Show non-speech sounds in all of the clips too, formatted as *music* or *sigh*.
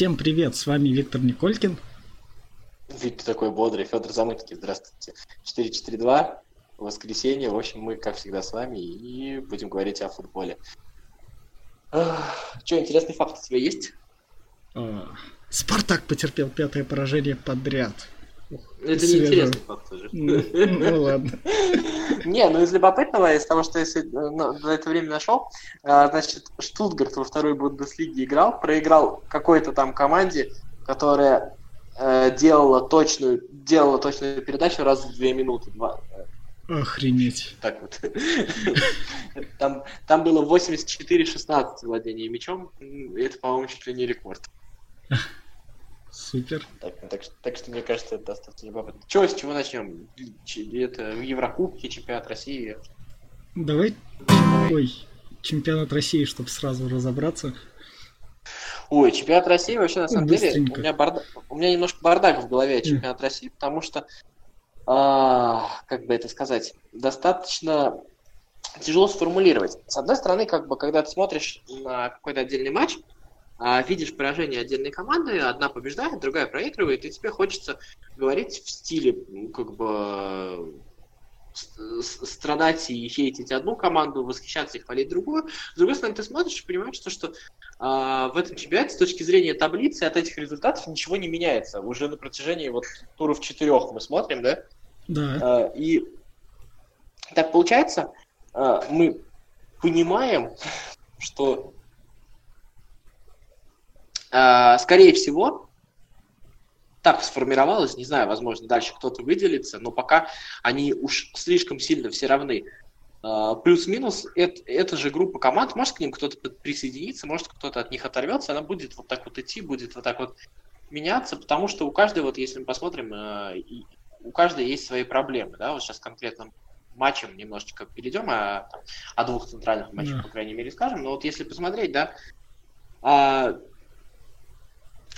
Всем привет, с вами Виктор Николькин. Вид ты такой бодрый, Федор Замыцкий, здравствуйте. 442, воскресенье, в общем, мы, как всегда, с вами и будем говорить о футболе. Что, интересный факт у тебя есть? А, Спартак потерпел пятое поражение подряд. Это не интересный факт уже. Ну, ну ладно. *laughs* Не, ну из любопытного, из того, что я за это время нашел, а, значит, Штутгарт во второй Бундеслиге играл, проиграл какой-то там команде, которая э, делала точную, делала точную передачу раз в две минуты. Два, Охренеть. Так вот. *laughs* Там, там было 84-16 владения мячом. Это, по-моему, чуть ли не рекорд. *laughs* Супер. Так, так, так что, мне кажется, это достаточно любопытно. Чего, с чего начнем? Это Еврокубки, чемпионат России? Давай. Ой, чемпионат России, чтобы сразу разобраться. Ой, чемпионат России вообще на самом Быстренько. деле у меня, барда... у меня немножко бардак в голове чемпионат mm. России, потому что, а, как бы это сказать, достаточно тяжело сформулировать. С одной стороны, как бы, когда ты смотришь на какой-то отдельный матч, а видишь поражение отдельной команды, одна побеждает, другая проигрывает, и тебе хочется говорить в стиле, как бы, страдать и хейтить одну команду, восхищаться и хвалить другую. С другой стороны, ты смотришь и понимаешь, что, что а, в этом чемпионате с точки зрения таблицы от этих результатов ничего не меняется. Уже на протяжении вот туров четырех мы смотрим, да? Да. А, и так получается, а, мы понимаем, *laughs* что скорее всего, так сформировалось, не знаю, возможно, дальше кто-то выделится, но пока они уж слишком сильно все равны. А, плюс-минус, это, это же группа команд, может к ним кто-то присоединится, может кто-то от них оторвется, она будет вот так вот идти, будет вот так вот меняться, потому что у каждой, вот если мы посмотрим, а, у каждой есть свои проблемы, да, вот сейчас конкретно матчем немножечко перейдем, а, о двух центральных матчах, yeah. по крайней мере, скажем, но вот если посмотреть, да,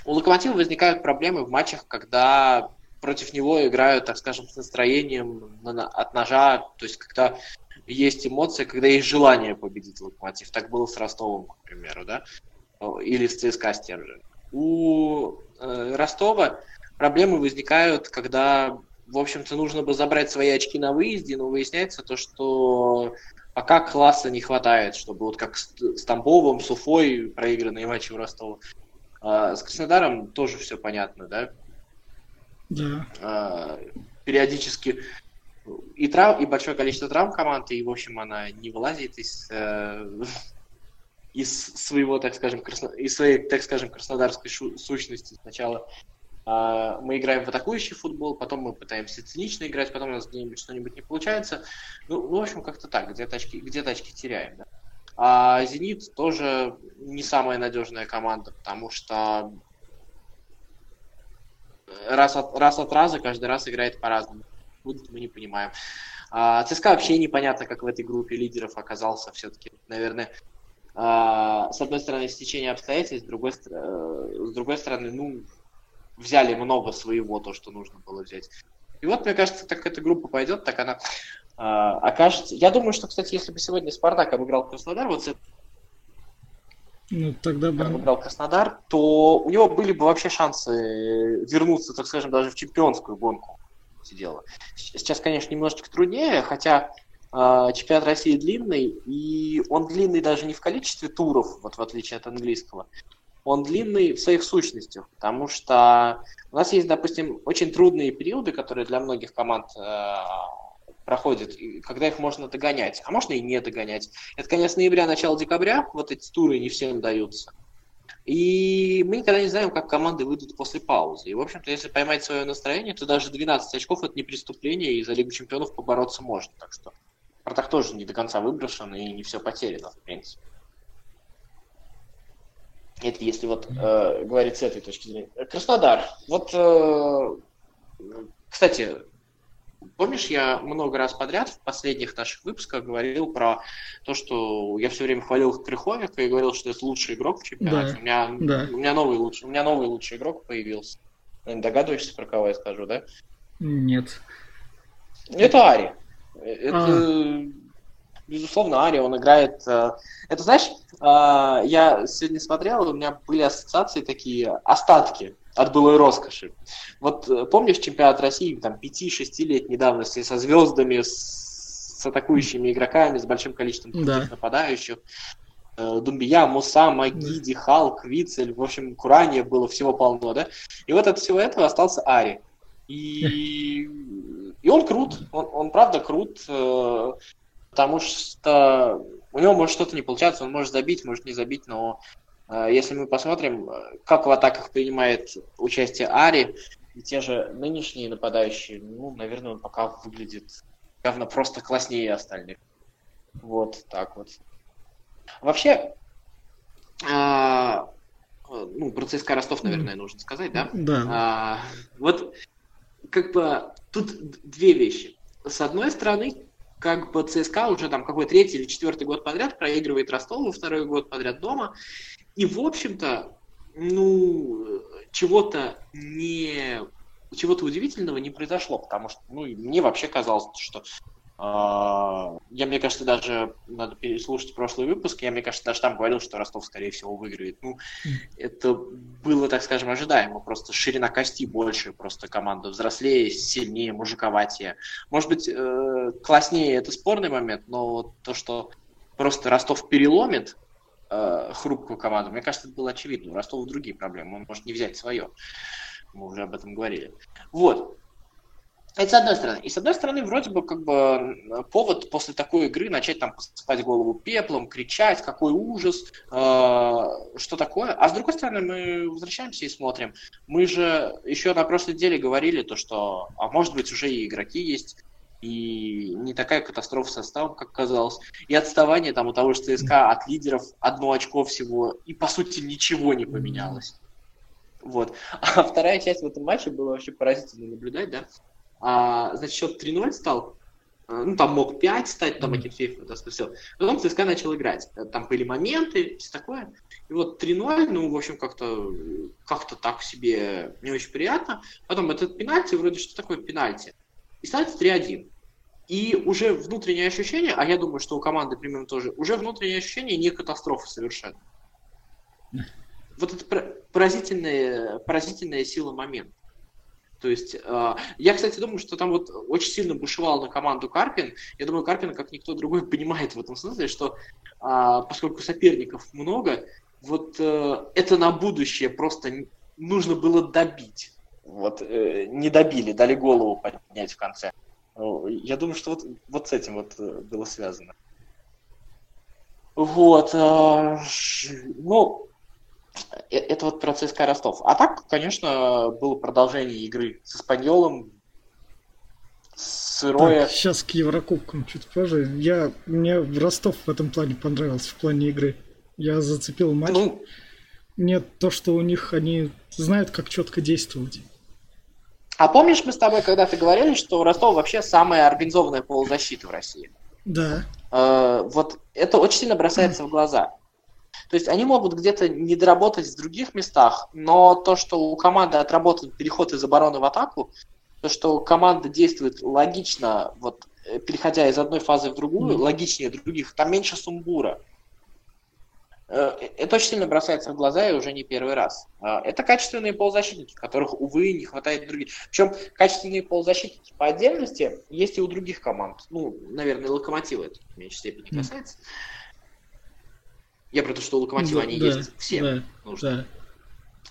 у Локомотива возникают проблемы в матчах, когда против него играют, так скажем, с настроением от ножа, то есть когда есть эмоции, когда есть желание победить Локомотив. Так было с Ростовом, к примеру, да, или с ЦСКА с тем же. У э, Ростова проблемы возникают, когда, в общем-то, нужно бы забрать свои очки на выезде, но выясняется то, что пока класса не хватает, чтобы вот как с, с Тамбовым, с Уфой проигранные матчи у Ростова а, с Краснодаром тоже все понятно, да? Да. А, периодически и, трав, и большое количество травм команды, и, в общем, она не вылазит из, э, *laughs* из своего, так скажем, красно, из своей, так скажем, краснодарской шу, сущности. Сначала э, мы играем в атакующий футбол, потом мы пытаемся цинично играть, потом у нас где-нибудь что-нибудь не получается. Ну, ну в общем, как-то так, где-то очки, где очки теряем. Да? А «Зенит» тоже не самая надежная команда, потому что раз от, раз от раза каждый раз играет по-разному. Будет, мы не понимаем. А, ЦСКА вообще непонятно, как в этой группе лидеров оказался все-таки. Наверное, а, с одной стороны, стечение обстоятельств, с другой, э, с другой стороны, ну, взяли много своего, то, что нужно было взять. И вот, мне кажется, так эта группа пойдет, так она а, окажется. Я думаю, что, кстати, если бы сегодня Спартак обыграл Краснодар, вот ну, тогда бы... обыграл Краснодар, то у него были бы вообще шансы вернуться, так скажем, даже в чемпионскую гонку сидела. Сейчас, конечно, немножечко труднее, хотя э, чемпионат России длинный, и он длинный даже не в количестве туров, вот в отличие от английского, он длинный в своих сущностях, потому что у нас есть, допустим, очень трудные периоды, которые для многих команд э, проходят, когда их можно догонять, а можно и не догонять. Это конец ноября, начало декабря, вот эти туры не всем даются. И мы никогда не знаем, как команды выйдут после паузы. И, в общем-то, если поймать свое настроение, то даже 12 очков – это не преступление, и за Лигу чемпионов побороться можно. Так что Спартак тоже не до конца выброшен, и не все потеряно, в принципе. Это если вот э, говорить с этой точки зрения. Краснодар. Вот, э, кстати, Помнишь, я много раз подряд в последних наших выпусках говорил про то, что я все время хвалил Крыховика и говорил, что это лучший игрок в чемпионате. Да, у, меня, да. у, меня новый лучший, у меня новый лучший игрок появился. Догадываешься, про кого я скажу, да? Нет. Это Ари. Это... А. безусловно, Ари, он играет... Э, это, знаешь, э, я сегодня смотрел, у меня были ассоциации такие, остатки от былой роскоши. Вот э, помнишь чемпионат России, там, 5-6 лет недавности со звездами, с, с атакующими игроками, с большим количеством да. нападающих? Думбия, Муса, Магиди, Халк, Вицель, в общем, Курания было всего полно, да? И вот от всего этого остался Ари. И, и он крут, он, он правда крут, потому что у него может что-то не получаться, он может забить, может не забить, но э, если мы посмотрим, как в атаках принимает участие Ари, и те же нынешние нападающие, ну, наверное, он пока выглядит явно просто класснее остальных. Вот так вот. Вообще, а, ну, про ЦСКА Ростов, наверное, нужно сказать, да? Да. А, вот, как бы, тут две вещи. С одной стороны, как бы ЦСКА уже там какой третий или четвертый год подряд проигрывает Ростову, второй год подряд дома. И, в общем-то, ну, чего-то не чего-то удивительного не произошло, потому что, ну, мне вообще казалось, что а, я, мне кажется, даже надо переслушать прошлый выпуск. Я, мне кажется, даже там говорил, что Ростов, скорее всего, выиграет. Ну, это было, так скажем, ожидаемо. Просто ширина кости больше, просто команда взрослее, сильнее, мужиковатее. Может быть, э, класснее это спорный момент, но то, что просто Ростов переломит э, хрупкую команду, мне кажется, это было очевидно. У Ростова другие проблемы, он может не взять свое. Мы уже об этом говорили. Вот. Это с одной стороны. И с одной стороны, вроде бы как бы повод после такой игры начать там посыпать голову пеплом, кричать, какой ужас, э, что такое. А с другой стороны, мы возвращаемся и смотрим. Мы же еще на прошлой неделе говорили то, что, а может быть, уже и игроки есть, и не такая катастрофа состава, как казалось. И отставание там у того же ЦСКА от лидеров одно очко всего, и по сути ничего не поменялось. Вот. А вторая часть в этом матче было вообще поразительно наблюдать, да, а, значит, счет 3-0 стал, а, ну, там мог 5 стать, там Акинфеев это все. Потом ЦСКА начал играть. Там были моменты, все такое. И вот 3-0, ну, в общем, как-то как так себе не очень приятно. Потом этот пенальти, вроде что такое пенальти. И становится 3-1. И уже внутреннее ощущение, а я думаю, что у команды примерно тоже, уже внутреннее ощущение не катастрофа совершенно. Вот это поразительная, поразительная сила момента. То есть, э, я, кстати, думаю, что там вот очень сильно бушевал на команду Карпин. Я думаю, Карпин, как никто другой, *laughs* понимает в этом смысле, что э, поскольку соперников много, вот э, это на будущее просто нужно было добить. Вот, э, не добили, дали голову поднять в конце. Я думаю, что вот, вот с этим вот э, было связано. Вот. Э, ну, Э, это вот процесс ЦСКА Ростов. А так, конечно, было продолжение игры с Испаньолом, сырое. Так, сейчас к Еврокубкам чуть позже. Я, мне Ростов в этом плане понравился, в плане игры. Я зацепил матч. Ну, Мне то, что у них они знают, как четко действовать. А помнишь, мы с тобой когда-то говорили, что Ростов вообще самая организованная полузащита в России? Да. Э, вот это очень сильно бросается в глаза. То есть они могут где-то не доработать в других местах, но то, что у команды отработан переход из обороны в атаку, то, что команда действует логично, вот э, переходя из одной фазы в другую, mm-hmm. логичнее других, там меньше сумбура. Э, это очень сильно бросается в глаза и уже не первый раз. А, это качественные полузащитники, которых, увы, не хватает других. Причем качественные полузащитники по отдельности есть и у других команд. Ну, наверное, локомотива это в меньшей степени касается. Я про то, что у Локомотива да, они да, есть все. Да, Да.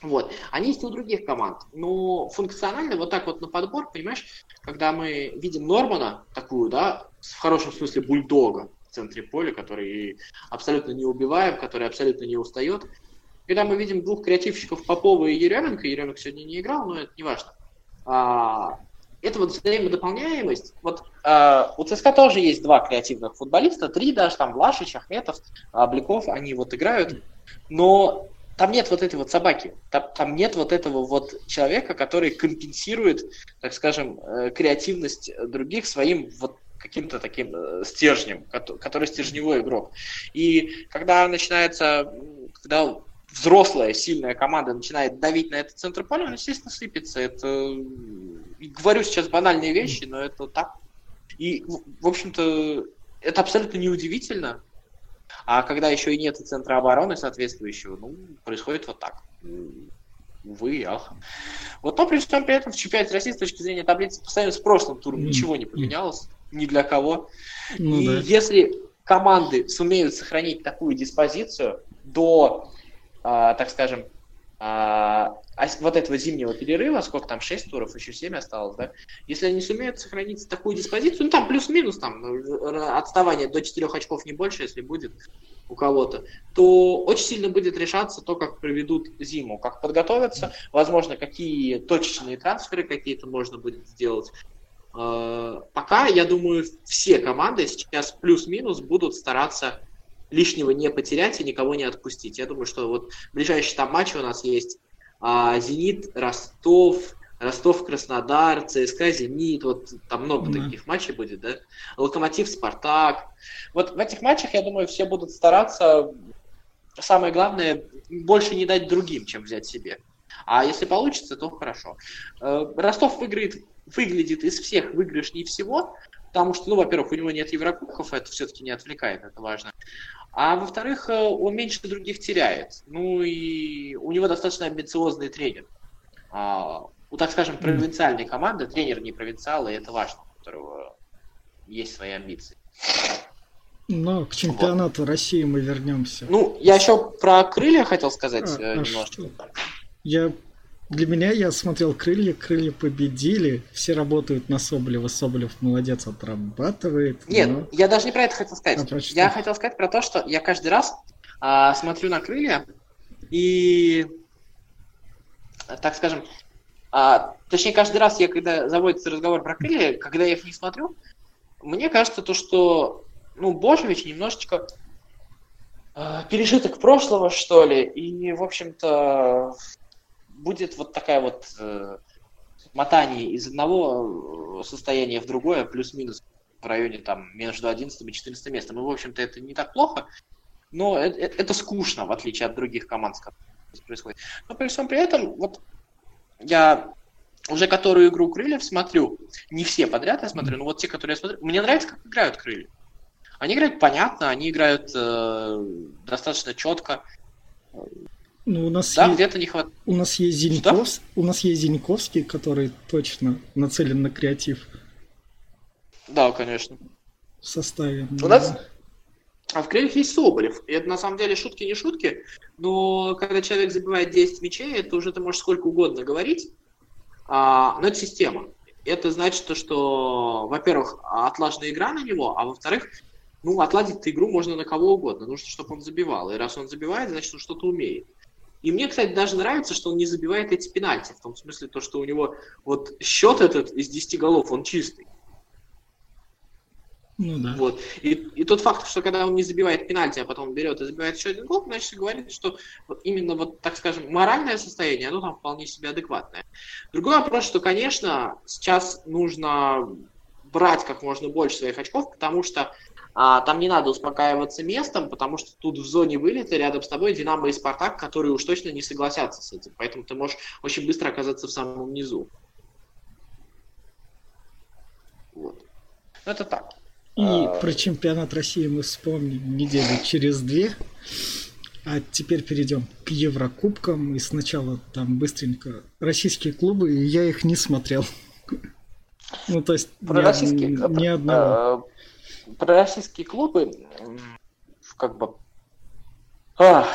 Вот. Они есть и у других команд. Но функционально вот так вот на подбор, понимаешь, когда мы видим Нормана, такую, да, в хорошем смысле бульдога в центре поля, который абсолютно не убиваем, который абсолютно не устает. Когда мы видим двух креативщиков Попова и Еременко, Еременко сегодня не играл, но это не важно. А, это вот взаимодополняемость. Вот э, у ЦСКА тоже есть два креативных футболиста, три даже, там Влашич, Ахметов, Обликов, они вот играют, но там нет вот этой вот собаки, там, там нет вот этого вот человека, который компенсирует, так скажем, э, креативность других своим вот каким-то таким э, стержнем, который, стержневой игрок. И когда начинается, когда взрослая, сильная команда начинает давить на этот центр поля, он, естественно, сыпется. Это... говорю сейчас банальные вещи, но это так. И, в общем-то, это абсолютно неудивительно. А когда еще и нет центра обороны соответствующего, ну, происходит вот так. Увы, ах. Вот, но при всем при этом в чемпионате России с точки зрения таблицы постоянно с прошлым туром ничего не поменялось, ни для кого. Ну, и да. если команды сумеют сохранить такую диспозицию до, а, так скажем, а, вот этого зимнего перерыва, сколько там, 6 туров, еще 7 осталось, да, если они сумеют сохранить такую диспозицию, ну там плюс-минус, там отставание до 4 очков не больше, если будет у кого-то, то очень сильно будет решаться то, как проведут зиму, как подготовятся, возможно, какие точечные трансферы какие-то можно будет сделать. А, пока, я думаю, все команды сейчас плюс-минус будут стараться лишнего не потерять и никого не отпустить. Я думаю, что вот ближайшие там матчи у нас есть а, Зенит, Ростов, Ростов, Краснодар, ЦСКА, Зенит, вот там много mm-hmm. таких матчей будет, да? Локомотив, Спартак. Вот в этих матчах, я думаю, все будут стараться, самое главное, больше не дать другим, чем взять себе. А если получится, то хорошо. Э, Ростов выиграет, выглядит из всех выигрышней всего, потому что, ну, во-первых, у него нет Еврокубков, это все-таки не отвлекает, это важно. А во-вторых, э, он меньше других теряет. Ну и у него достаточно амбициозный тренер. А, у, так скажем, провинциальной команды, тренер не провинциал, и это важно, у которого есть свои амбиции. Но к чемпионату вот. России мы вернемся. Ну, я еще про крылья хотел сказать а, э, а немножко. Что? Я для меня я смотрел крылья, крылья победили, все работают на Соболева, Соболев молодец, отрабатывает. Нет, но... я даже не про это хотел сказать. А, я хотел сказать про то, что я каждый раз а, смотрю на крылья и, так скажем, а, точнее, каждый раз я, когда заводится разговор про крылья, когда я их не смотрю, мне кажется то, что, ну, Божевич немножечко э, пережиток прошлого, что ли, и, в общем-то, будет вот такая вот э, мотание из одного э, состояния в другое, плюс-минус в районе там между 11 и 14 местом. И, в общем-то, это не так плохо, но это, э, это скучно, в отличие от других команд, с которыми происходит. Но при всем при этом, вот я уже которую игру крыльев смотрю, не все подряд я смотрю, но вот те, которые я смотрю, мне нравится, как играют крылья. Они играют понятно, они играют э, достаточно четко. Ну, у нас да, есть, где-то не хватает. У нас есть Зиньков, у нас есть Зиньковский, который точно нацелен на креатив. Да, конечно. В составе. У да. нас а в крыльях есть Соболев. И это на самом деле шутки не шутки, но когда человек забивает 10 мячей, это уже ты можешь сколько угодно говорить, а, но это система. Это значит, то, что, во-первых, отлажена игра на него, а во-вторых, ну, отладить игру можно на кого угодно. Нужно, чтобы он забивал. И раз он забивает, значит, он что-то умеет. И мне, кстати, даже нравится, что он не забивает эти пенальти. В том смысле, то, что у него вот счет этот из 10 голов, он чистый. Ну да. Вот. И, и тот факт, что когда он не забивает пенальти, а потом берет и забивает еще один гол, значит, говорит, что именно вот, так скажем, моральное состояние, оно там вполне себе адекватное. Другой вопрос, что, конечно, сейчас нужно брать как можно больше своих очков, потому что а, там не надо успокаиваться местом, потому что тут в зоне вылета рядом с тобой Динамо и Спартак, которые уж точно не согласятся с этим. Поэтому ты можешь очень быстро оказаться в самом низу. Вот. Ну, это так. И а... про чемпионат России мы вспомним неделю через две. А теперь перейдем к Еврокубкам. И сначала там быстренько российские клубы, и я их не смотрел. *laughs* Ну, то есть про ни, российские, ни одного. Про российские клубы, как бы... Ах,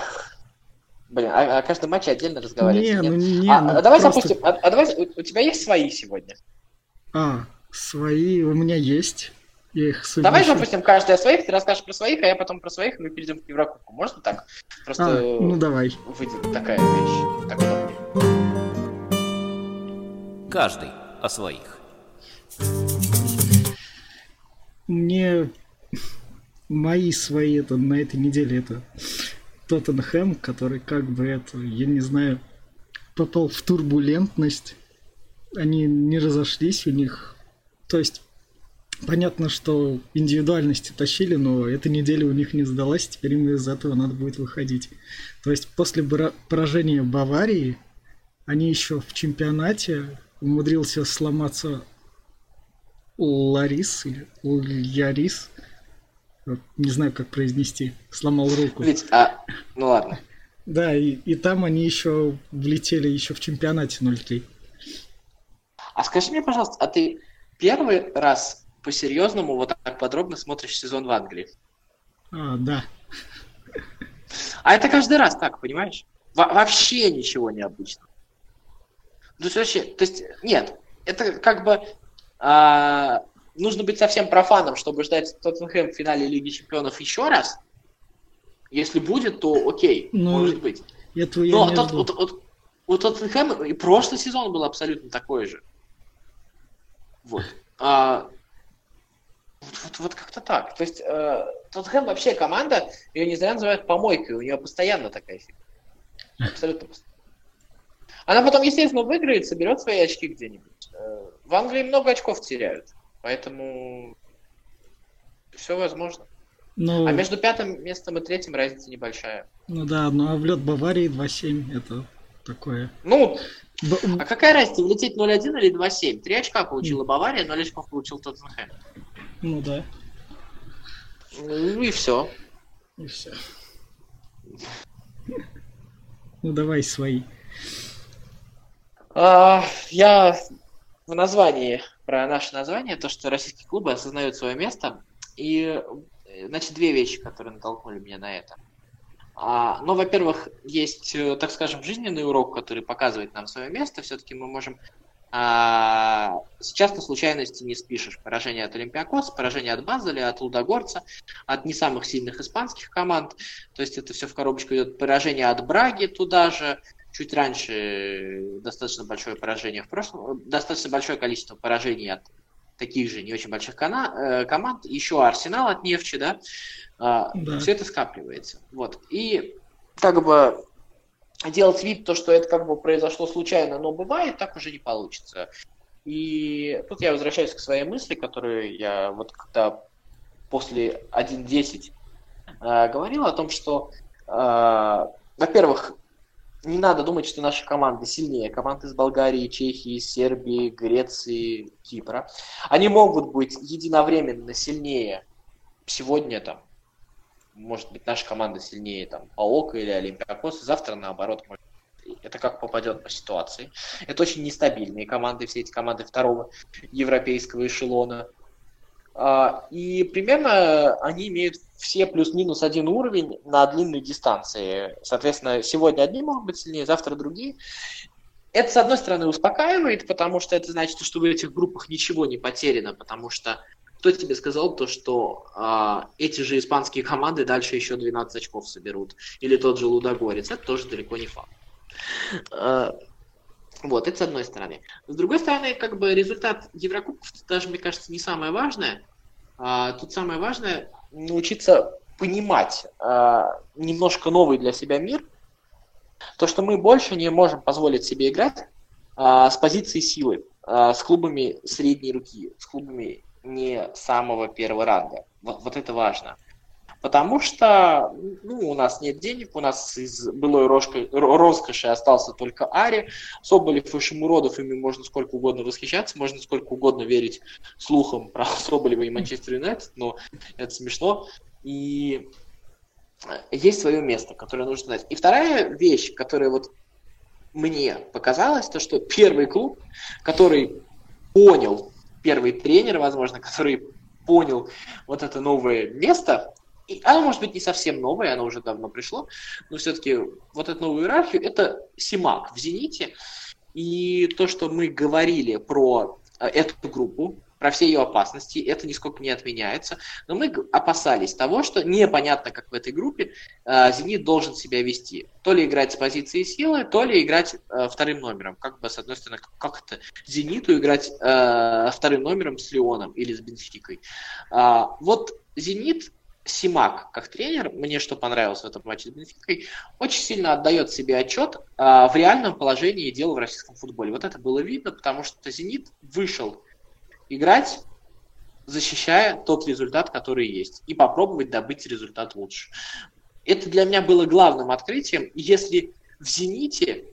блин, о, о каждом матче отдельно разговаривать. Не, ну не, а, ну, давай просто... запустим. А, а давай, у, у тебя есть свои сегодня? А, свои у меня есть. Я их Давай запустим каждый о своих, ты расскажешь про своих, а я потом про своих, и мы перейдем к Еврокубку. Можно так? Просто а, ну давай. выйдет такая вещь. Так Каждый о своих мне мои свои это на этой неделе это Тоттенхэм, который как бы это, я не знаю, попал в турбулентность. Они не разошлись, у них... То есть, понятно, что индивидуальности тащили, но эта неделя у них не сдалась, теперь им из этого надо будет выходить. То есть, после поражения Баварии, они еще в чемпионате умудрился сломаться Ларис или Ярис. Не знаю, как произнести. Сломал руку. Ведь, а, ну ладно. Да, и, и там они еще влетели еще в чемпионате 0-3. А скажи мне, пожалуйста, а ты первый раз по-серьезному вот так подробно смотришь сезон в Англии? А, да. А это каждый раз так, понимаешь? Во- вообще ничего необычного. То есть вообще, то есть, нет, это как бы а, нужно быть совсем профаном, чтобы ждать Тоттенхэм в финале Лиги Чемпионов еще раз. Если будет, то окей, Ну, может быть. Этого я Но не тот, жду. вот, у Тоттенхэма и прошлый сезон был абсолютно такой же. Вот. А, вот, вот, вот как-то так. То есть э, Тоттенхэм вообще команда, ее не зря называют помойкой, у нее постоянно такая фигня. Абсолютно постоянно. Она потом, естественно, выиграет, соберет свои очки где-нибудь. В Англии много очков теряют, поэтому все возможно. Ну, А между пятым местом и третьим разница небольшая. ну да, ну а влет Баварии 2-7 это такое. Ну, Б- А какая разница, влететь 0-1 или 2-7? Три очка получила Бавария, 0 очков получил Тоттенхэм. Ну да, Ну и все. и все. Ну давай свои. А, я в названии, про наше название, то, что российские клубы осознают свое место. И, значит, две вещи, которые натолкнули меня на это. А, ну, во-первых, есть, э, так скажем, жизненный урок, который показывает нам свое место. Все-таки мы можем а, сейчас на случайности не спишешь. Поражение от Олимпиакоса, поражение от Базеля, от Лудогорца, от не самых сильных испанских команд. То есть это все в коробочку идет. Поражение от Браги туда же. Чуть раньше достаточно большое поражение в прошлом, достаточно большое количество поражений от таких же не очень больших кана- э, команд. Еще Арсенал от Нефчи, да. А, Да. Все это скапливается. Вот. И как бы делать вид, то, что это как бы произошло случайно, но бывает, так уже не получится. И тут я возвращаюсь к своей мысли, которую я вот когда после 1.10 э, говорил о том, что, э, во-первых, не надо думать, что наши команды сильнее. Команды из Болгарии, Чехии, Сербии, Греции, Кипра. Они могут быть единовременно сильнее сегодня там. Может быть, наша команда сильнее там ПАОКа или Олимпиакоса. Завтра наоборот может. Это как попадет по ситуации. Это очень нестабильные команды, все эти команды второго европейского эшелона. А, И примерно они имеют все плюс-минус один уровень на длинной дистанции. Соответственно, сегодня одни могут быть сильнее, завтра другие. Это, с одной стороны, успокаивает, потому что это значит, что в этих группах ничего не потеряно, потому что кто тебе сказал то, что а, эти же испанские команды дальше еще 12 очков соберут? Или тот же Лудогорец? Это тоже далеко не факт. Вот, это с одной стороны. С другой стороны, как бы результат Еврокубков даже, мне кажется, не самое важное. А, тут самое важное научиться понимать а, немножко новый для себя мир. То, что мы больше не можем позволить себе играть а, с позиции силы, а, с клубами средней руки, с клубами не самого первого ранга. Вот, вот это важно. Потому что ну, у нас нет денег, у нас из былой рожка- ро- роскоши остался только Ари, Соболев и Шамуродов, ими можно сколько угодно восхищаться, можно сколько угодно верить слухам про *laughs* Соболева и Манчестер Юнайтед, но это смешно. И есть свое место, которое нужно знать. И вторая вещь, которая вот мне показалась, то что первый клуб, который понял, первый тренер, возможно, который понял вот это новое место, и оно может быть не совсем новое, оно уже давно пришло, но все-таки вот эту новую иерархию, это Симак в «Зените». И то, что мы говорили про э, эту группу, про все ее опасности, это нисколько не отменяется. Но мы опасались того, что непонятно, как в этой группе э, «Зенит» должен себя вести. То ли играть с позиции силы, то ли играть э, вторым номером. Как бы, с одной стороны, как- это «Зениту» играть э, вторым номером с Леоном или с Бенфикой. А, вот «Зенит» Симак, как тренер, мне что понравилось в этом матче с Бенфикой, очень сильно отдает себе отчет а, в реальном положении дел в российском футболе. Вот это было видно, потому что «Зенит» вышел играть, защищая тот результат, который есть, и попробовать добыть результат лучше. Это для меня было главным открытием. Если в «Зените»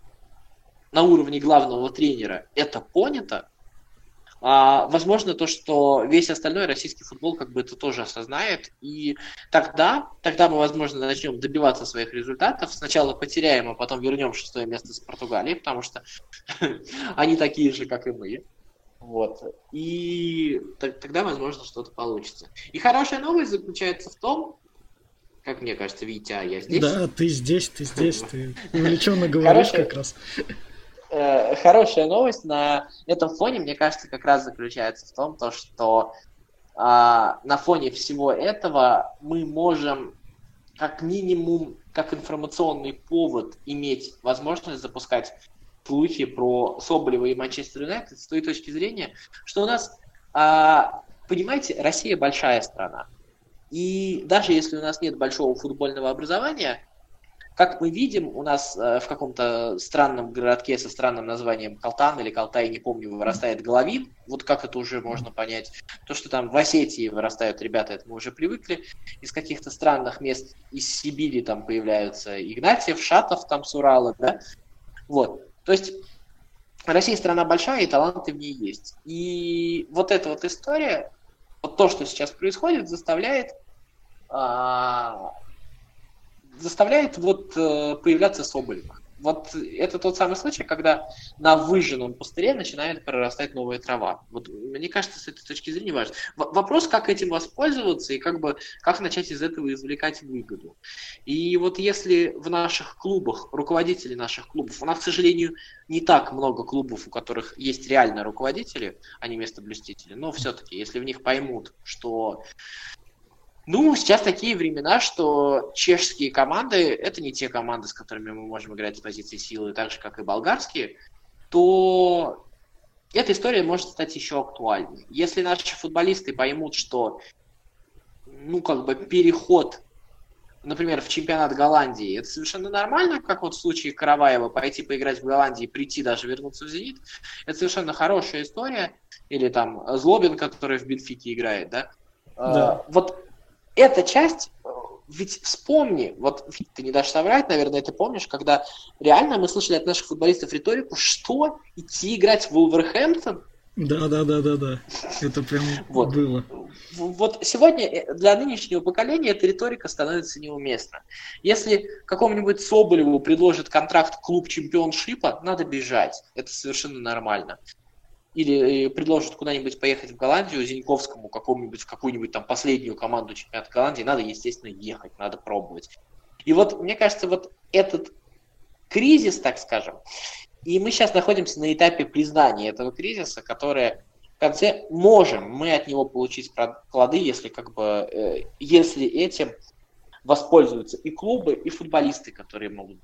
на уровне главного тренера это понято, а, возможно, то, что весь остальной российский футбол как бы это тоже осознает, и тогда, тогда мы, возможно, начнем добиваться своих результатов. Сначала потеряем, а потом вернем шестое место с Португалией, потому что *laughs* они такие же, как и мы. Вот. И тогда, возможно, что-то получится. И хорошая новость заключается в том, как мне кажется, Витя, я здесь. Да, ты здесь, ты здесь, ты *laughs* увлеченно говоришь как раз. Э, хорошая новость на этом фоне, мне кажется, как раз заключается в том, то, что а, на фоне всего этого мы можем как минимум, как информационный повод иметь возможность запускать слухи про Соболева и Манчестер Юнайтед с той точки зрения, что у нас, а, понимаете, Россия большая страна. И даже если у нас нет большого футбольного образования, как мы видим, у нас э, в каком-то странном городке со странным названием Калтан или Калтай, не помню, вырастает Головин. Вот как это уже можно понять. То, что там в Осетии вырастают ребята, это мы уже привыкли. Из каких-то странных мест из Сибири там появляются Игнатьев, Шатов там с Урала, да. Вот. То есть Россия страна большая, и таланты в ней есть. И вот эта вот история, вот то, что сейчас происходит, заставляет а, заставляет вот э, появляться Соболева. Вот это тот самый случай, когда на выжженном пустыре начинает прорастать новая трава. Вот мне кажется, с этой точки зрения важно. Вопрос, как этим воспользоваться и как бы как начать из этого извлекать выгоду. И вот если в наших клубах, руководители наших клубов, у нас, к сожалению, не так много клубов, у которых есть реально руководители, а не местоблюстители, но все-таки, если в них поймут, что ну, сейчас такие времена, что чешские команды – это не те команды, с которыми мы можем играть с позиции силы, так же, как и болгарские, то эта история может стать еще актуальней. Если наши футболисты поймут, что ну, как бы переход, например, в чемпионат Голландии, это совершенно нормально, как вот в случае Караваева, пойти поиграть в Голландии, прийти даже вернуться в «Зенит», это совершенно хорошая история. Или там Злобин, который в Бенфике играет, да? да. А, вот эта часть, э, ведь вспомни, вот ты не дашь соврать, наверное, ты помнишь, когда реально мы слышали от наших футболистов риторику, что идти играть в Вулверхэмптон? Да, да, да, да, да. Это прям вот. было. Вот сегодня э, для нынешнего поколения эта риторика становится неуместна. Если какому-нибудь Соболеву предложит контракт клуб чемпионшипа, надо бежать. Это совершенно нормально или э, предложат куда-нибудь поехать в Голландию, Зиньковскому какому-нибудь, в какую-нибудь там последнюю команду чемпионата Голландии, надо, естественно, ехать, надо пробовать. И вот, мне кажется, вот этот кризис, так скажем, и мы сейчас находимся на этапе признания этого кризиса, которое в конце можем мы от него получить плоды, если как бы, э, если этим воспользуются и клубы, и футболисты, которые могут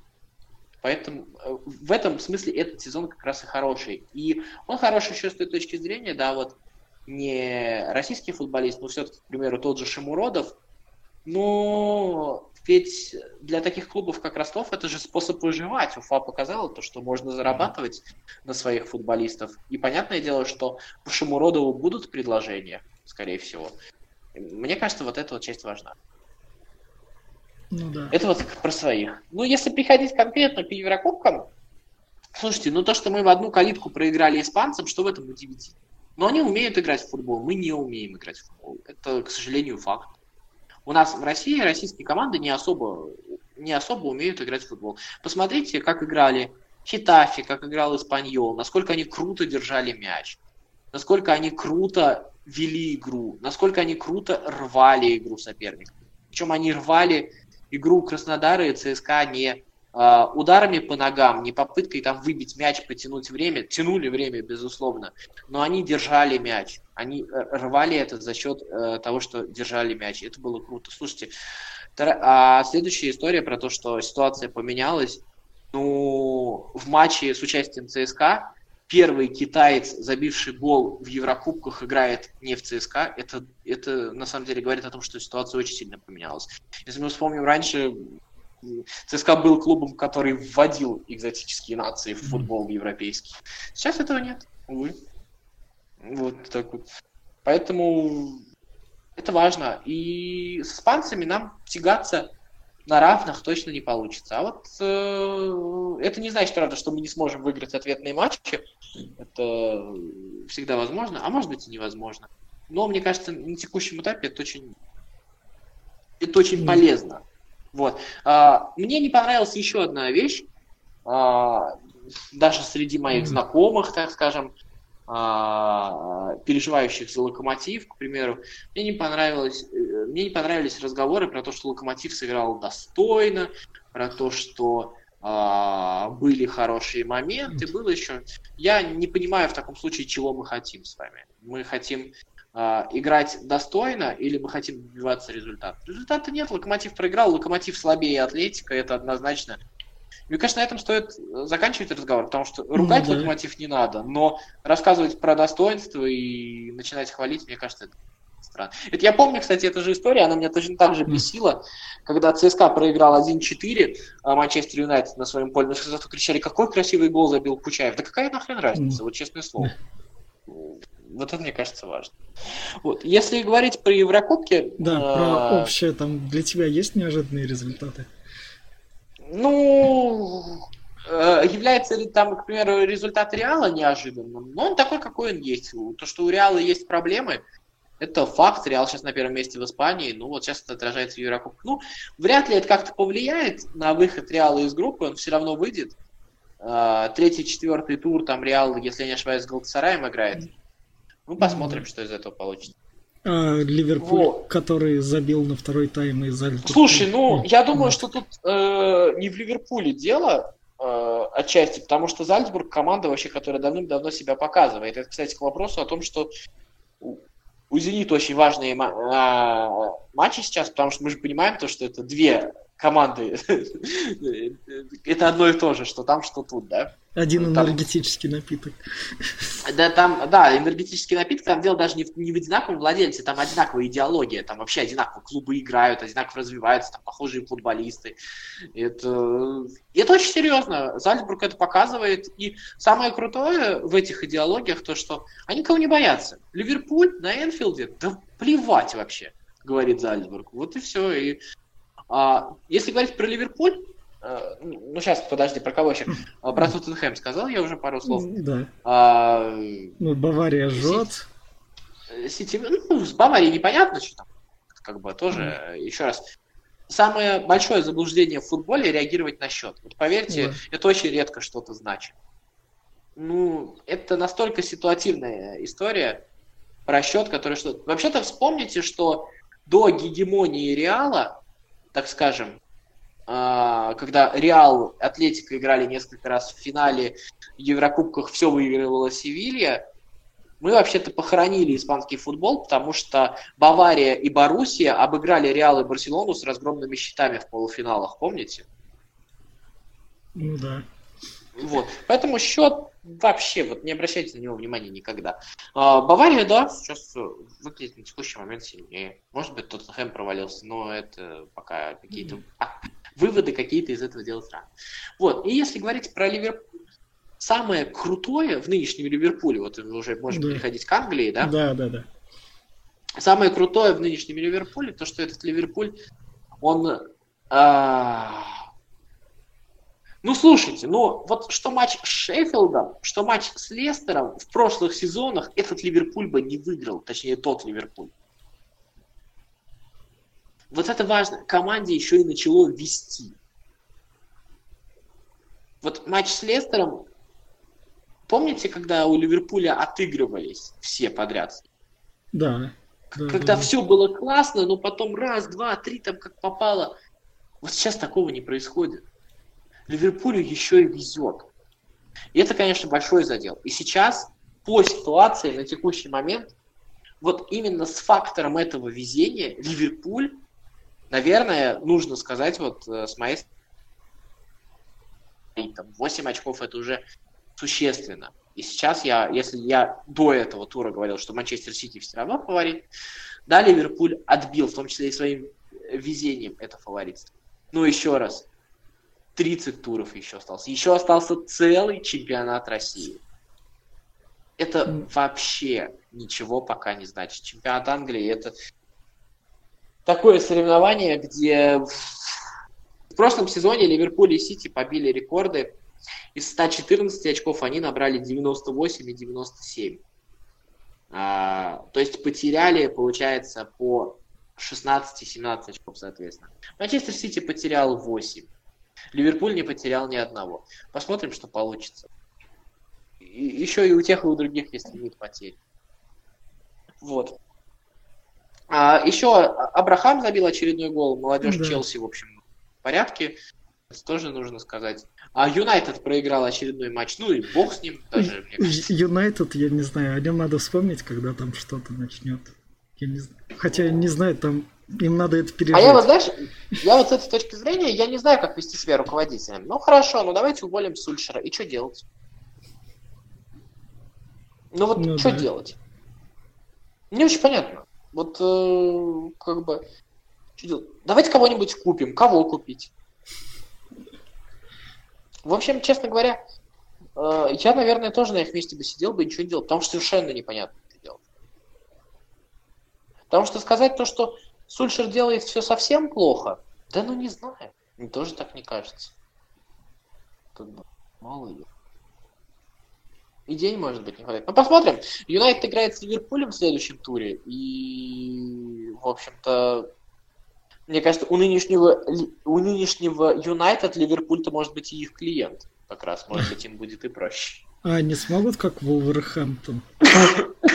Поэтому э, в этом смысле этот сезон как раз и хороший. И он хороший еще с той точки зрения, да, вот не российский футболист, но все-таки, к примеру, тот же Шамуродов, но ведь для таких клубов, как Ростов, это же способ выживать. Уфа показала то, что можно зарабатывать на своих футболистов. И понятное дело, что по Шамуродову будут предложения, скорее всего. Мне кажется, вот эта вот часть важна. Ну, да. Это вот про своих. Ну, если приходить конкретно по Еврокубкам, слушайте, ну то, что мы в одну калитку проиграли испанцам, что в этом удивительно? Но они умеют играть в футбол, мы не умеем играть в футбол. Это, к сожалению, факт. У нас в России российские команды не особо, не особо умеют играть в футбол. Посмотрите, как играли Хитафи, как играл Испаньол, насколько они круто держали мяч, насколько они круто вели игру, насколько они круто рвали игру соперника. Причем они рвали игру Краснодара и ЦСКА не э, ударами по ногам, не попыткой там выбить мяч, потянуть время, тянули время, безусловно, но они держали мяч, они э, рвали это за счет э, того, что держали мяч, это было круто. Слушайте, а следующая история про то, что ситуация поменялась, ну, в матче с участием ЦСКА первый китаец, забивший гол в Еврокубках, играет не в ЦСКА, это, это на самом деле говорит о том, что ситуация очень сильно поменялась. Если мы вспомним раньше, ЦСКА был клубом, который вводил экзотические нации в футбол европейский. Сейчас этого нет, увы. Вот так вот. Поэтому это важно. И с испанцами нам тягаться на равных точно не получится. А вот э, это не значит, правда, что мы не сможем выиграть ответные матчи. Это всегда возможно, а может быть и невозможно. Но мне кажется, на текущем этапе это очень, это очень полезно. Вот. А, мне не понравилась еще одна вещь, а, даже среди моих знакомых, так скажем, переживающих за локомотив, к примеру, мне не понравилось, э, мне не понравились разговоры про то, что локомотив сыграл достойно, про то, что а, были хорошие моменты, было еще. Я не понимаю в таком случае, чего мы хотим с вами. Мы хотим а, играть достойно или мы хотим добиваться результата. Результата нет, Локомотив проиграл, Локомотив слабее Атлетика, это однозначно. Мне кажется, на этом стоит заканчивать разговор, потому что ругать ну, да. Локомотив не надо, но рассказывать про достоинство и начинать хвалить, мне кажется, это странно. Это я помню, кстати, эта же история, она меня точно так же бесила, когда ЦСКА проиграл 1-4, а Манчестер Юнайтед на своем поле, на кричали, какой красивый гол забил Кучаев. Да какая нахрен разница, вот честное слово. Вот это, мне кажется, важно. Вот. Если говорить про Еврокубки... Да, э- про общее, там для тебя есть неожиданные результаты? Ну, э- является ли там, к примеру, результат Реала неожиданным? Но он такой, какой он есть. То, что у Реала есть проблемы, это факт. Реал сейчас на первом месте в Испании. Ну, вот сейчас это отражается в Еврокубке. Ну, вряд ли это как-то повлияет на выход Реала из группы. Он все равно выйдет. Э, третий, четвертый тур, там Реал, если я не ошибаюсь, с Галатасараем играет. Ну, посмотрим, что из этого получится. А, Ливерпуль, вот. который забил на второй тайм из Альтура. Слушай, ну, я думаю, что тут э, не в Ливерпуле дело э, отчасти, потому что Зальцбург команда вообще, которая давным-давно себя показывает. Это, кстати, к вопросу о том, что у Зенита очень важные а, матчи сейчас, потому что мы же понимаем то, что это две команды. *laughs* это одно и то же, что там, что тут, да? Один там... энергетический напиток. *laughs* Да, там, да, энергетический напиток, там дело даже не в, не в одинаковом владельце, там одинаковая идеология, там вообще одинаково клубы играют, одинаково развиваются, там похожие футболисты. Это, это очень серьезно. Зальцбург это показывает. И самое крутое в этих идеологиях то, что они кого не боятся. Ливерпуль на Энфилде, да плевать вообще, говорит Зальцбург. Вот и все. И, а, если говорить про Ливерпуль, ну, сейчас, подожди, про кого еще? *clears throat* Про Тоттенхэм сказал я уже пару слов. Да. А, ну, Бавария жжет. Сити, ну, с Баварией непонятно, что там. Как бы тоже, mm. еще раз, самое большое заблуждение в футболе реагировать на счет. Вот поверьте, yeah. это очень редко что-то значит. Ну, это настолько ситуативная история про счет, который что... Вообще-то вспомните, что до гегемонии Реала, так скажем, когда Реал, Атлетика играли несколько раз в финале Еврокубках, все выигрывала Севилья, мы вообще-то похоронили испанский футбол, потому что Бавария и Боруссия обыграли Реал и Барселону с разгромными счетами в полуфиналах, помните? Ну да. Вот. Поэтому счет вообще, вот не обращайте на него внимания никогда. А, Бавария, да, сейчас выглядит на текущий момент сильнее. Может быть, Тоттенхэм провалился, но это пока какие-то... Mm-hmm выводы какие-то из этого делать рано. Вот, и если говорить про Ливерпуль, самое крутое в нынешнем Ливерпуле, вот мы уже можем да. переходить к Англии, да? Да, да, да. Самое крутое в нынешнем Ливерпуле, то, что этот Ливерпуль, он... А... Ну, слушайте, ну, вот что матч с Шеффилдом, что матч с Лестером в прошлых сезонах этот Ливерпуль бы не выиграл, точнее, тот Ливерпуль. Вот это важно. Команде еще и начало вести. Вот матч с Лестером. Помните, когда у Ливерпуля отыгрывались все подряд? Да. Когда да, да. все было классно, но потом раз, два, три, там как попало. Вот сейчас такого не происходит. Ливерпулю еще и везет. И это, конечно, большой задел. И сейчас, по ситуации на текущий момент, вот именно с фактором этого везения Ливерпуль наверное, нужно сказать, вот э, с моей там, 8 очков это уже существенно. И сейчас я, если я до этого тура говорил, что Манчестер Сити все равно фаворит, да, Ливерпуль отбил, в том числе и своим везением, это фаворитство. Но еще раз, 30 туров еще остался. Еще остался целый чемпионат России. Это вообще ничего пока не значит. Чемпионат Англии это такое соревнование, где в прошлом сезоне Ливерпуль и Сити побили рекорды. Из 114 очков они набрали 98 и 97. А, то есть потеряли, получается, по 16-17 очков, соответственно. Манчестер Сити потерял 8. Ливерпуль не потерял ни одного. Посмотрим, что получится. И, еще и у тех, и у других есть лимит потерь. Вот. А, еще Абрахам забил очередной гол. Молодежь да. Челси, в общем, в порядке. Это тоже нужно сказать. А Юнайтед проиграл очередной матч. Ну и бог с ним даже, Юнайтед, я не знаю, о нем надо вспомнить, когда там что-то начнет. Я не. Хотя я не знаю, там им надо это пережить. А я вот, знаешь, я вот с этой точки зрения, я не знаю, как вести себя руководителем. Ну хорошо, ну давайте уволим Сульшера. И что делать? Ну вот ну, что да. делать? Не очень понятно. Вот э, как бы? Давайте кого-нибудь купим. Кого купить? В общем, честно говоря, э, я, наверное, тоже на их месте бы сидел бы и ничего не делал, потому что совершенно непонятно, что делать. Потому что сказать то, что Сульшер делает все совсем плохо, да ну не знаю. Мне тоже так не кажется. Как бы, мало ли. Идей, может быть, не хватает. Но посмотрим. Юнайтед играет с Ливерпулем в следующем туре. И, в общем-то, мне кажется, у нынешнего, у нынешнего Юнайтед Ливерпуль-то может быть и их клиент. Как раз, может быть, им будет и проще. А они смогут, как Вулверхэмптон? *coughs*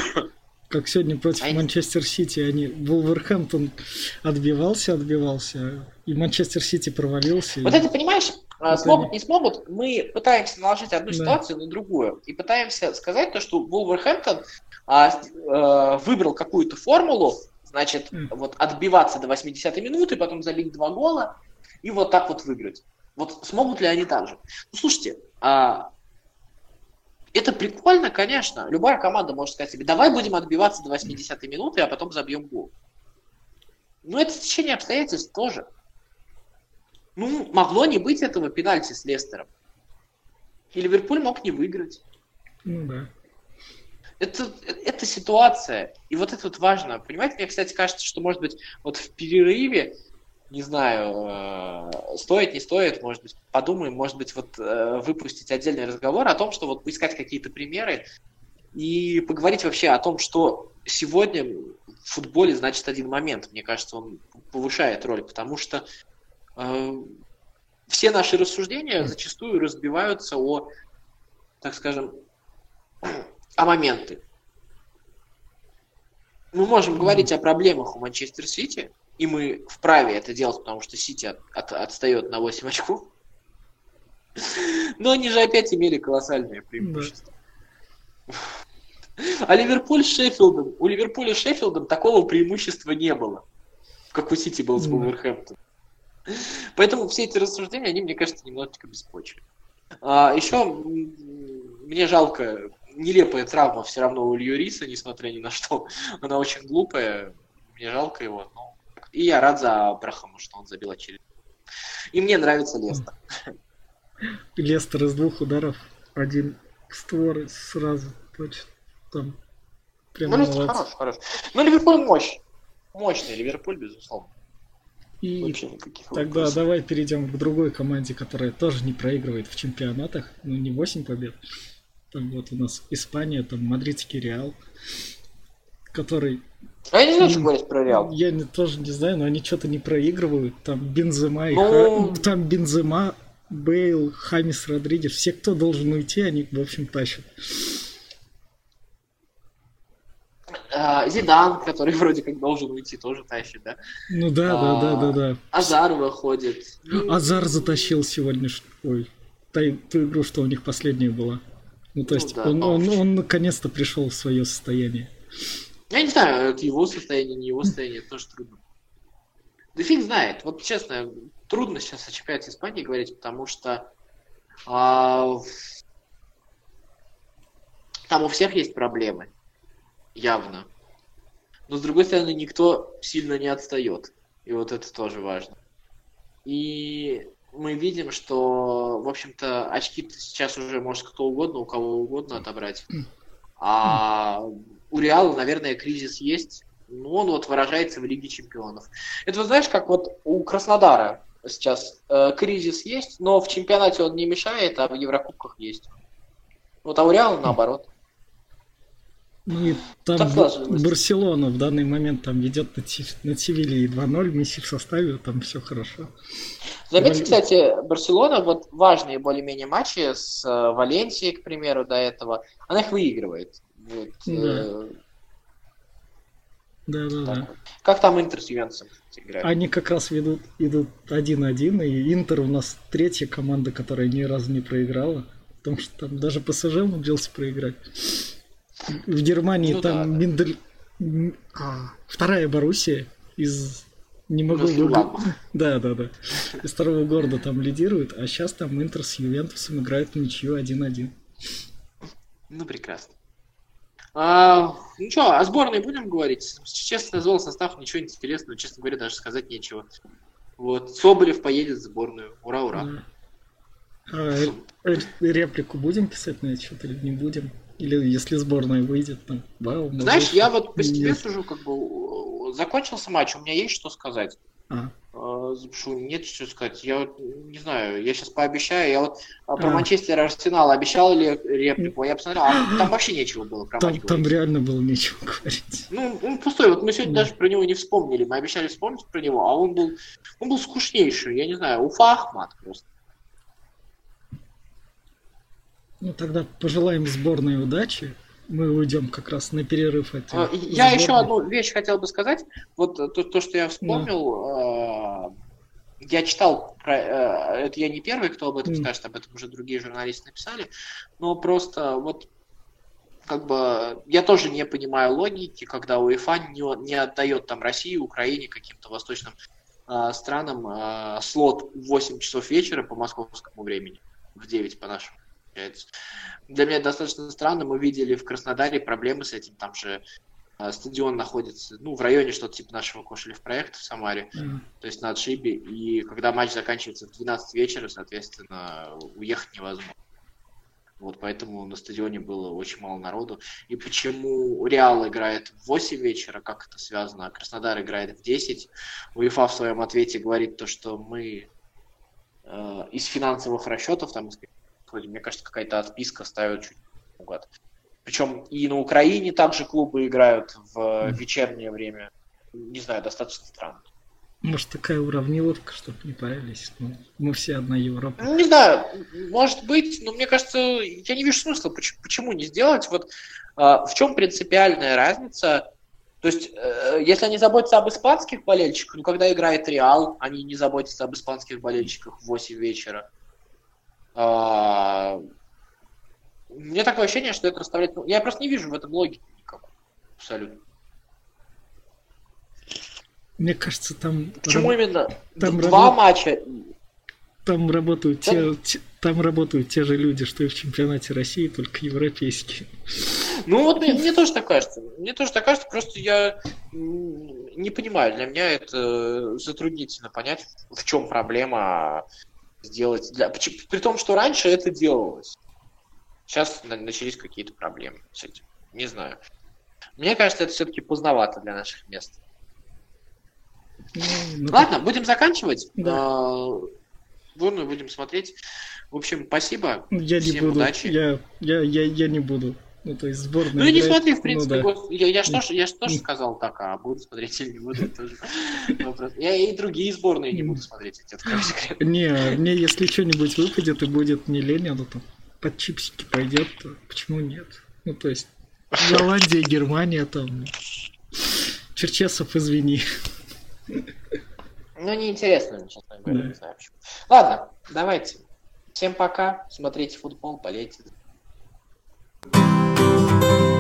как сегодня против. Манчестер Сити, они Вулверхэмптон отбивался, отбивался, и Манчестер Сити провалился. Вот и... это понимаешь, вот смогут, они... не смогут, мы пытаемся наложить одну да. ситуацию на другую и пытаемся сказать то, что Вулверхэмптон а, а, выбрал какую-то формулу, значит, mm. вот отбиваться до 80-й минуты, потом забить два гола и вот так вот выиграть. Вот смогут ли они так же? Ну, слушайте, а, это прикольно, конечно. Любая команда может сказать себе, давай будем отбиваться до 80-й минуты, а потом забьем гол. Но это течение обстоятельств тоже. Ну, могло не быть этого пенальти с Лестером. И Ливерпуль мог не выиграть. Ну да. Это, это ситуация. И вот это вот важно. Понимаете, мне, кстати, кажется, что, может быть, вот в перерыве не знаю, э, стоит, не стоит, может быть, подумаем, может быть, вот э, выпустить отдельный разговор о том, что вот поискать какие-то примеры и поговорить вообще о том, что сегодня в футболе значит один момент. Мне кажется, он повышает роль, потому что э, все наши рассуждения зачастую разбиваются о, так скажем, о моменты. Мы можем говорить о проблемах у Манчестер Сити, и мы вправе это делать, потому что Сити от, от, отстает на 8 очков. Но они же опять имели колоссальное преимущество. А Ливерпуль с Шеффилдом, у Ливерпуля с Шеффилдом такого преимущества не было, как у Сити был с Вулверхэмптоном. Поэтому все эти рассуждения, они, мне кажется, немножечко беспочвенны. А, еще мне жалко, нелепая травма все равно у Льюриса, несмотря ни на что. Она очень глупая, мне жалко его, но и я рад за Абрахама, что он забил очередной. И мне нравится Лестер. Лестер из двух ударов. Один в створ сразу точно. Там прям ну, Лестер хорош, хорош. Ну, Ливерпуль мощь. Мощный Ливерпуль, безусловно. И тогда вопросов. давай перейдем к другой команде, которая тоже не проигрывает в чемпионатах. Ну, не 8 побед. Там вот у нас Испания, там Мадридский Реал, который а я не знаю, что говорить про Реал. Я не, тоже не знаю, но они что-то не проигрывают. Там Бензема и ну... Ха... Там Бензема, Бейл, Хамис Родригес. Все, кто должен уйти, они, в общем, тащат. А, Зидан, который *laughs* вроде как должен уйти, тоже тащит, да? Ну да, а, да, да, да, да. Азар выходит. Азар затащил сегодня, ой, ту, ту игру, что у них последняя была. Ну, то ну есть ну, да, он, он, он, он наконец-то пришел в свое состояние. Я не знаю, это его состояние, не его состояние, это тоже трудно. Да фиг знает. Вот честно, трудно сейчас о чемпионате Испании говорить, потому что а, там у всех есть проблемы. Явно. Но с другой стороны, никто сильно не отстает. И вот это тоже важно. И мы видим, что, в общем-то, очки сейчас уже может кто угодно, у кого угодно отобрать. А у Реала, наверное, кризис есть, но он вот выражается в Лиге Чемпионов. Это, вот, знаешь, как вот у Краснодара сейчас э, кризис есть, но в чемпионате он не мешает, а в Еврокубках есть. Вот, а у Реала наоборот. Ну и там Б-. Барселона в данный момент там ведет на, Ти- на Севилье 2-0, Месси в составе, там все хорошо. Заметьте, Валь- кстати, Барселона, вот важные более-менее матчи с э, Валенсией, к примеру, до этого, она их выигрывает. Вот, э, Да-да-да. так вот. Как там Интер с Ювентусом играет? Они как раз ведут, идут 1-1, и Интер у нас третья команда, которая ни разу не проиграла. Потому что там даже ПСЖ умудрился проиграть. В Германии Ну там да, да. Миндель... А, вторая Боруссия из... Не могу... Выгу- *laughs* Да, да, да. Из второго города там лидирует, а сейчас там Интер с Ювентусом играют в ничью 1-1. Ну, прекрасно. А, ну что, о сборной будем говорить? Честно назвал состав, ничего интересного, честно говоря, даже сказать нечего. Вот, Соболев поедет в сборную. Ура, ура. А, э, реплику будем писать на что-то или не будем? Или если сборная выйдет, там, вау, Знаешь, я вот по себе сужу, как бы, э, закончился матч, у меня есть что сказать. А, Э, Запишу, нет что сказать. Я вот не знаю, я сейчас пообещаю. Я вот а, про А. Манчестер Арсенал обещал ли реплику, а я посмотрел, а там вообще нечего было про там, там реально было нечего говорить. Ну, он пустой. Вот мы сегодня Да. даже про него не вспомнили. Мы обещали вспомнить про него, а он был, он был скучнейший. Я не знаю, Уфа Ахмат просто. Ну тогда пожелаем сборной удачи. Мы уйдем как раз на перерыв А, Я сборной. еще одну вещь хотел бы сказать. Вот э, то, то, что я вспомнил, э, я читал, про, э, это я не первый, кто об этом Мгм. скажет, об этом уже другие журналисты написали, но просто вот как бы я тоже не понимаю логики, когда УЕФА не, не отдает там России, Украине, каким-то восточным э, странам э, слот в 8 часов вечера по московскому времени, в 9 по нашему. Получается. Для меня достаточно странно. Мы видели в Краснодаре проблемы с этим. Там же э, стадион находится ну, в районе что-то типа нашего Кошелев проекта в Самаре, А, то есть на отшибе. И когда матч заканчивается в 12 вечера, соответственно, уехать невозможно. Вот поэтому на стадионе было очень мало народу. И почему Реал играет в 8 вечера, как это связано, а Краснодар играет в 10. УЕФА в своем ответе говорит то, что мы э, из финансовых расчетов, там, из вроде, мне кажется, какая-то отписка ставят чуть наугад. Причем и на Украине также клубы играют в вечернее время. Не знаю, достаточно странно. Может такая уравниловка, чтобы не парились. Ну, мы все одна Европа. Ну, не знаю, может быть, но мне кажется, я не вижу смысла, поч- почему не сделать. Вот а, в чем принципиальная разница? То есть, э, если они заботятся об испанских болельщиках, ну, когда играет Реал, они не заботятся об испанских болельщиках в 8 вечера. А, У меня такое ощущение, что это расставляет... ну, Я просто не вижу в этом логики никакой. Абсолютно. Мне кажется, там, Почему раб- именно там два работ- матча? там работают те, те- там работают те же люди, что и в чемпионате России, только европейские. Ну вот мне, мне тоже так кажется. Мне тоже так кажется, просто я не понимаю. Для меня это затруднительно понять, в чем проблема сделать. Для... При том, что раньше это делалось. Сейчас на- начались какие-то проблемы с этим. Не знаю. Мне кажется, это все-таки поздновато для наших мест. Ну, ну, Ладно, будем заканчивать. Да. А, Сборную будем смотреть. В общем, спасибо. Я не Всем буду. удачи. Я, я, я, я не буду. Ну, то есть сборная. Ну и не играет- смотри, в принципе, ну, да. я, я ж тоже, я ж тоже сказал так, а буду смотреть или не буду, тоже вопрос. Я и другие сборные не буду смотреть, я тебе открою секрет. Не, мне если что-нибудь выпадет и будет не Ленину, то под чипсики пойдет, то почему нет? Ну, то есть Голландия, Германия там. Черчесов, извини. Ну, неинтересно, честно говоря, Да. не знаю почему. Ладно, давайте. Всем пока, смотрите футбол, болейте. Thank you.